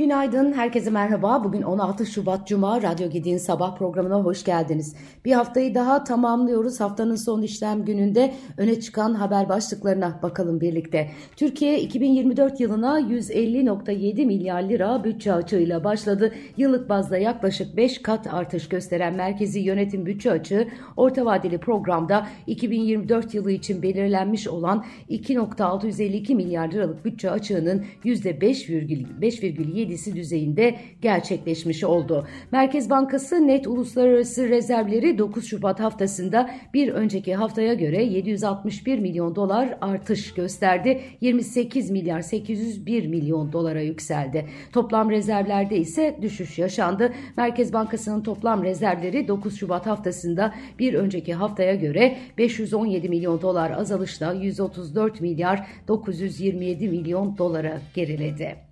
Günaydın, herkese merhaba. Bugün 16 Şubat Cuma Radyo Gedi'nin sabah programına hoş geldiniz. Bir haftayı daha tamamlıyoruz. Haftanın son işlem gününde öne çıkan haber başlıklarına bakalım birlikte. Türkiye 2024 yılına 150.7 milyar lira bütçe açığıyla başladı. Yıllık bazda yaklaşık 5 kat artış gösteren merkezi yönetim bütçe açığı orta vadeli programda 2024 yılı için belirlenmiş olan 2.652 milyar liralık bütçe açığının %5,7 %7'si düzeyinde gerçekleşmiş oldu. Merkez Bankası net uluslararası rezervleri 9 Şubat haftasında bir önceki haftaya göre 761 milyon dolar artış gösterdi. 28 milyar 801 milyon dolara yükseldi. Toplam rezervlerde ise düşüş yaşandı. Merkez Bankası'nın toplam rezervleri 9 Şubat haftasında bir önceki haftaya göre 517 milyon dolar azalışla 134 milyar 927 milyon dolara geriledi.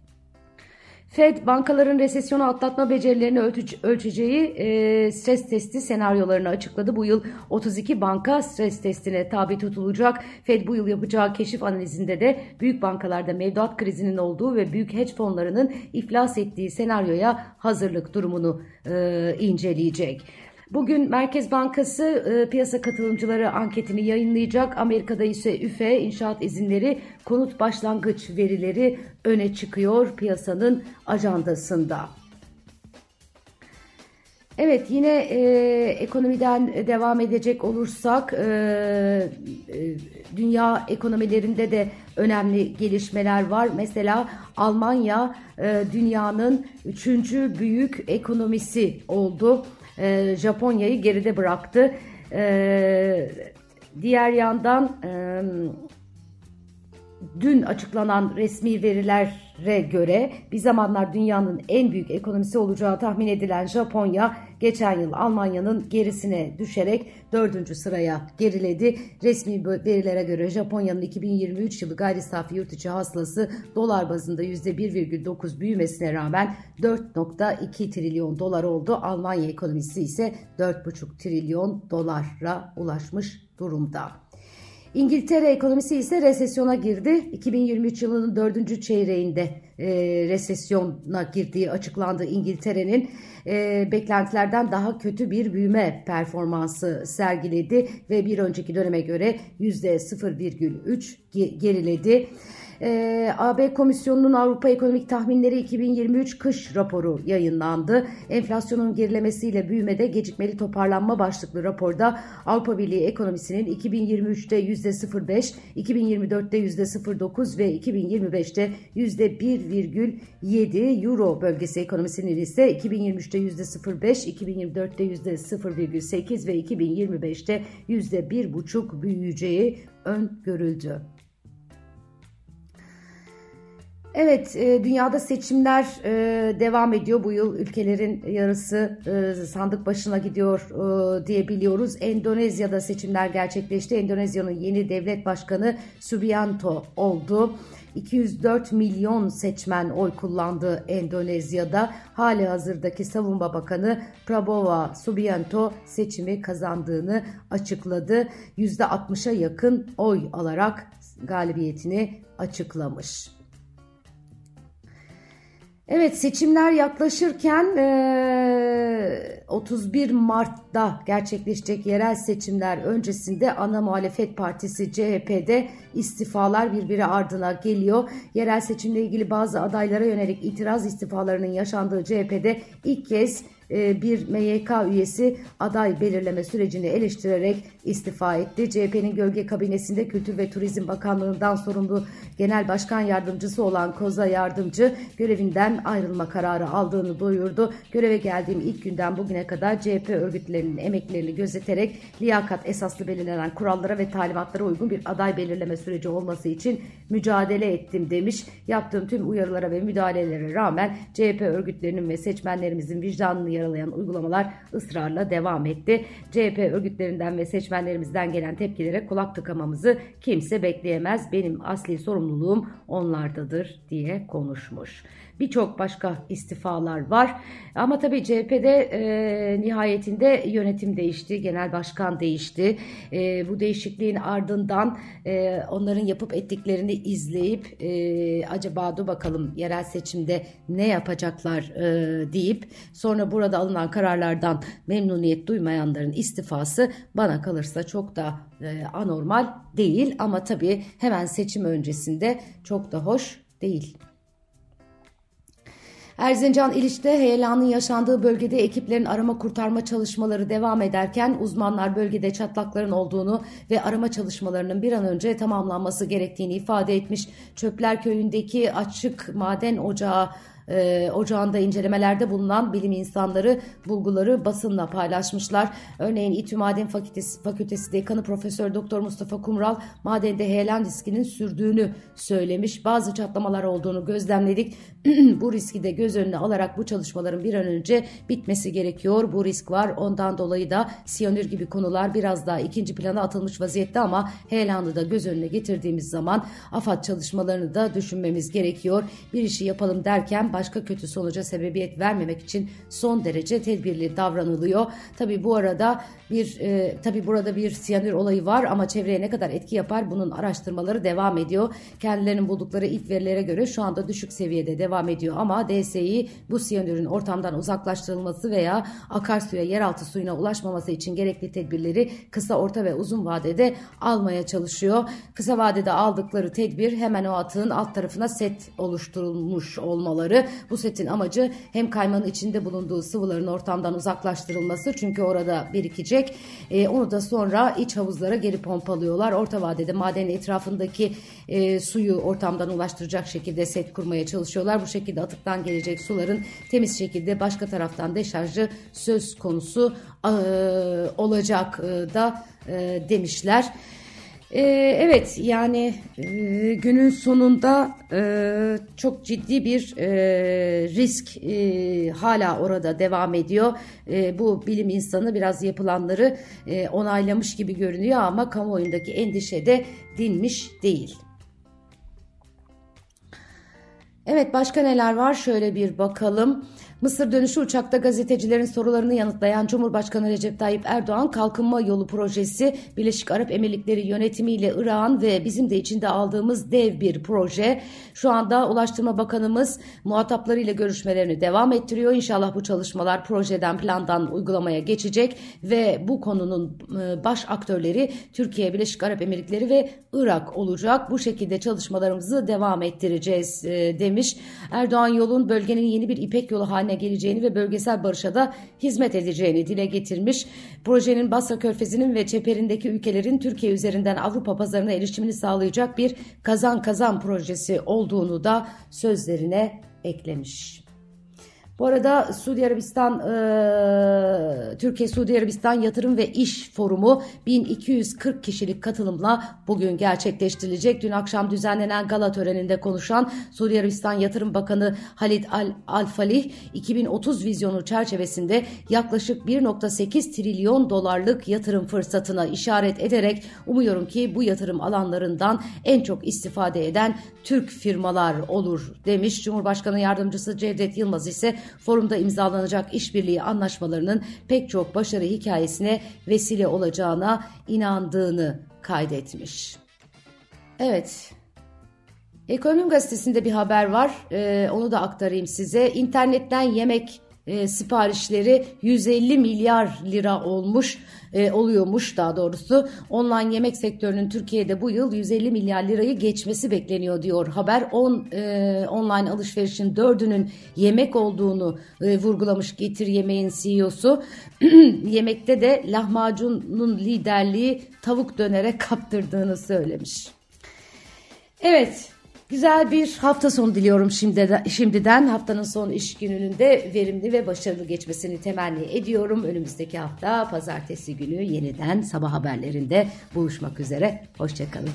Fed bankaların resesyonu atlatma becerilerini ölçeceği e, stres testi senaryolarını açıkladı. Bu yıl 32 banka stres testine tabi tutulacak. Fed bu yıl yapacağı keşif analizinde de büyük bankalarda mevduat krizinin olduğu ve büyük hedge fonlarının iflas ettiği senaryoya hazırlık durumunu e, inceleyecek. Bugün Merkez Bankası e, piyasa katılımcıları anketini yayınlayacak. Amerika'da ise üfe, inşaat izinleri, konut başlangıç verileri öne çıkıyor piyasanın ajandasında. Evet yine e, ekonomiden devam edecek olursak e, e, dünya ekonomilerinde de önemli gelişmeler var. Mesela Almanya e, dünyanın üçüncü büyük ekonomisi oldu e, Japonya'yı geride bıraktı. E, diğer yandan e, dün açıklanan resmi verilere göre bir zamanlar dünyanın en büyük ekonomisi olacağı tahmin edilen Japonya geçen yıl Almanya'nın gerisine düşerek dördüncü sıraya geriledi. Resmi verilere göre Japonya'nın 2023 yılı gayri safi yurt içi hasılası dolar bazında %1,9 büyümesine rağmen 4.2 trilyon dolar oldu. Almanya ekonomisi ise 4.5 trilyon dolara ulaşmış durumda. İngiltere ekonomisi ise resesyona girdi. 2023 yılının dördüncü çeyreğinde e, resesyona girdiği açıklandı İngiltere'nin. E, beklentilerden daha kötü bir büyüme performansı sergiledi ve bir önceki döneme göre %0,3 geriledi. E, ee, AB Komisyonu'nun Avrupa Ekonomik Tahminleri 2023 kış raporu yayınlandı. Enflasyonun gerilemesiyle büyümede gecikmeli toparlanma başlıklı raporda Avrupa Birliği ekonomisinin 2023'te %0,5, 2024'te %0,9 ve 2025'te %1,7 Euro bölgesi ekonomisinin ise 2023'te %0,5, 2024'te %0,8 ve 2025'te %1,5 büyüyeceği öngörüldü. Evet, e, dünyada seçimler e, devam ediyor. Bu yıl ülkelerin yarısı e, sandık başına gidiyor diyebiliyoruz. Endonezya'da seçimler gerçekleşti. Endonezya'nın yeni devlet başkanı Subianto oldu. 204 milyon seçmen oy kullandı Endonezya'da. Hali hazırdaki savunma bakanı Prabowo Subianto seçimi kazandığını açıkladı. %60'a yakın oy alarak galibiyetini açıklamış. Evet seçimler yaklaşırken 31 Mart'ta gerçekleşecek yerel seçimler öncesinde ana muhalefet partisi CHP'de istifalar birbiri ardına geliyor. Yerel seçimle ilgili bazı adaylara yönelik itiraz istifalarının yaşandığı CHP'de ilk kez e, bir MYK üyesi aday belirleme sürecini eleştirerek istifa etti. CHP'nin gölge kabinesinde Kültür ve Turizm Bakanlığı'ndan sorumlu Genel Başkan Yardımcısı olan Koza Yardımcı görevinden ayrılma kararı aldığını duyurdu. Göreve geldiğim ilk günden bugüne kadar CHP örgütlerinin emeklerini gözeterek liyakat esaslı belirlenen kurallara ve talimatlara uygun bir aday belirleme süreci olması için mücadele ettim demiş. Yaptığım tüm uyarılara ve müdahalelere rağmen CHP örgütlerinin ve seçmenlerimizin vicdanını yaralayan uygulamalar ısrarla devam etti. CHP örgütlerinden ve seçmenlerimizden gelen tepkilere kulak tıkamamızı kimse bekleyemez. Benim asli sorumluluğum onlardadır diye konuşmuş. birçok başka istifalar var. Ama tabii CHP'de e, nihayetinde yönetim değişti, genel başkan değişti. E, bu değişikliğin ardından e, onların yapıp ettiklerini izleyip e, acaba dur bakalım yerel seçimde ne yapacaklar e, deyip sonra burada alınan kararlardan memnuniyet duymayanların istifası bana kalırsa çok da e, anormal değil ama tabii hemen seçim öncesinde çok da hoş değil. Erzincan İliç'te heyelanın yaşandığı bölgede ekiplerin arama kurtarma çalışmaları devam ederken uzmanlar bölgede çatlakların olduğunu ve arama çalışmalarının bir an önce tamamlanması gerektiğini ifade etmiş. Çöpler köyündeki açık maden ocağı e, ocağında incelemelerde bulunan bilim insanları bulguları basınla paylaşmışlar. Örneğin İTÜ Maden Fakültesi, Fakültesi Dekanı Profesör Doktor Mustafa Kumral madende heyelan riskinin sürdüğünü söylemiş. Bazı çatlamalar olduğunu gözlemledik. bu riski de göz önüne alarak bu çalışmaların bir an önce bitmesi gerekiyor. Bu risk var. Ondan dolayı da siyanür gibi konular biraz daha ikinci plana atılmış vaziyette ama heyelanı da göz önüne getirdiğimiz zaman AFAD çalışmalarını da düşünmemiz gerekiyor. Bir işi yapalım derken başka kötü sonuca sebebiyet vermemek için son derece tedbirli davranılıyor. Tabi bu arada bir e, tabi burada bir siyanür olayı var ama çevreye ne kadar etki yapar bunun araştırmaları devam ediyor. Kendilerinin buldukları ilk verilere göre şu anda düşük seviyede devam ediyor ama DSİ bu siyanürün ortamdan uzaklaştırılması veya akarsuya yeraltı suyuna ulaşmaması için gerekli tedbirleri kısa orta ve uzun vadede almaya çalışıyor. Kısa vadede aldıkları tedbir hemen o atığın alt tarafına set oluşturulmuş olmaları. Bu setin amacı hem kaymanın içinde bulunduğu sıvıların ortamdan uzaklaştırılması çünkü orada birikecek. E, onu da sonra iç havuzlara geri pompalıyorlar. Orta vadede madenin etrafındaki e, suyu ortamdan ulaştıracak şekilde set kurmaya çalışıyorlar. Bu şekilde atıktan gelecek suların temiz şekilde başka taraftan deşarjı söz konusu e, olacak e, da e, demişler. Ee, evet yani e, günün sonunda e, çok ciddi bir e, risk e, hala orada devam ediyor. E, bu bilim insanı biraz yapılanları e, onaylamış gibi görünüyor ama kamuoyundaki endişe de dinmiş değil. Evet başka neler var şöyle bir bakalım. Mısır dönüşü uçakta gazetecilerin sorularını yanıtlayan Cumhurbaşkanı Recep Tayyip Erdoğan kalkınma yolu projesi Birleşik Arap Emirlikleri yönetimiyle İran ve bizim de içinde aldığımız dev bir proje. Şu anda Ulaştırma Bakanımız muhataplarıyla görüşmelerini devam ettiriyor. İnşallah bu çalışmalar projeden plandan uygulamaya geçecek ve bu konunun e, baş aktörleri Türkiye, Birleşik Arap Emirlikleri ve Irak olacak. Bu şekilde çalışmalarımızı devam ettireceğiz e, demiş. Erdoğan yolun bölgenin yeni bir İpek yolu haline haline geleceğini ve bölgesel barışa da hizmet edeceğini dile getirmiş. Projenin Basra Körfezi'nin ve çeperindeki ülkelerin Türkiye üzerinden Avrupa pazarına erişimini sağlayacak bir kazan kazan projesi olduğunu da sözlerine eklemiş. Bu arada Suudi Arabistan, e, Türkiye Suudi Arabistan Yatırım ve İş Forumu 1240 kişilik katılımla bugün gerçekleştirilecek. Dün akşam düzenlenen gala töreninde konuşan Suudi Arabistan Yatırım Bakanı Halid Al, Al Falih 2030 vizyonu çerçevesinde yaklaşık 1.8 trilyon dolarlık yatırım fırsatına işaret ederek umuyorum ki bu yatırım alanlarından en çok istifade eden Türk firmalar olur demiş. Cumhurbaşkanı Yardımcısı Cevdet Yılmaz ise forumda imzalanacak işbirliği anlaşmalarının pek çok başarı hikayesine vesile olacağına inandığını kaydetmiş. Evet, Ekonomi Gazetesi'nde bir haber var. Ee, onu da aktarayım size. İnternetten yemek e, siparişleri 150 milyar lira olmuş e, oluyormuş daha doğrusu. Online yemek sektörünün Türkiye'de bu yıl 150 milyar lirayı geçmesi bekleniyor diyor haber. On, e, online alışverişin dördünün yemek olduğunu e, vurgulamış Getir Yemeğin CEO'su. Yemekte de lahmacunun liderliği tavuk dönere kaptırdığını söylemiş. Evet Güzel bir hafta sonu diliyorum şimdi şimdiden. Haftanın son iş gününün de verimli ve başarılı geçmesini temenni ediyorum. Önümüzdeki hafta pazartesi günü yeniden sabah haberlerinde buluşmak üzere. Hoşçakalın.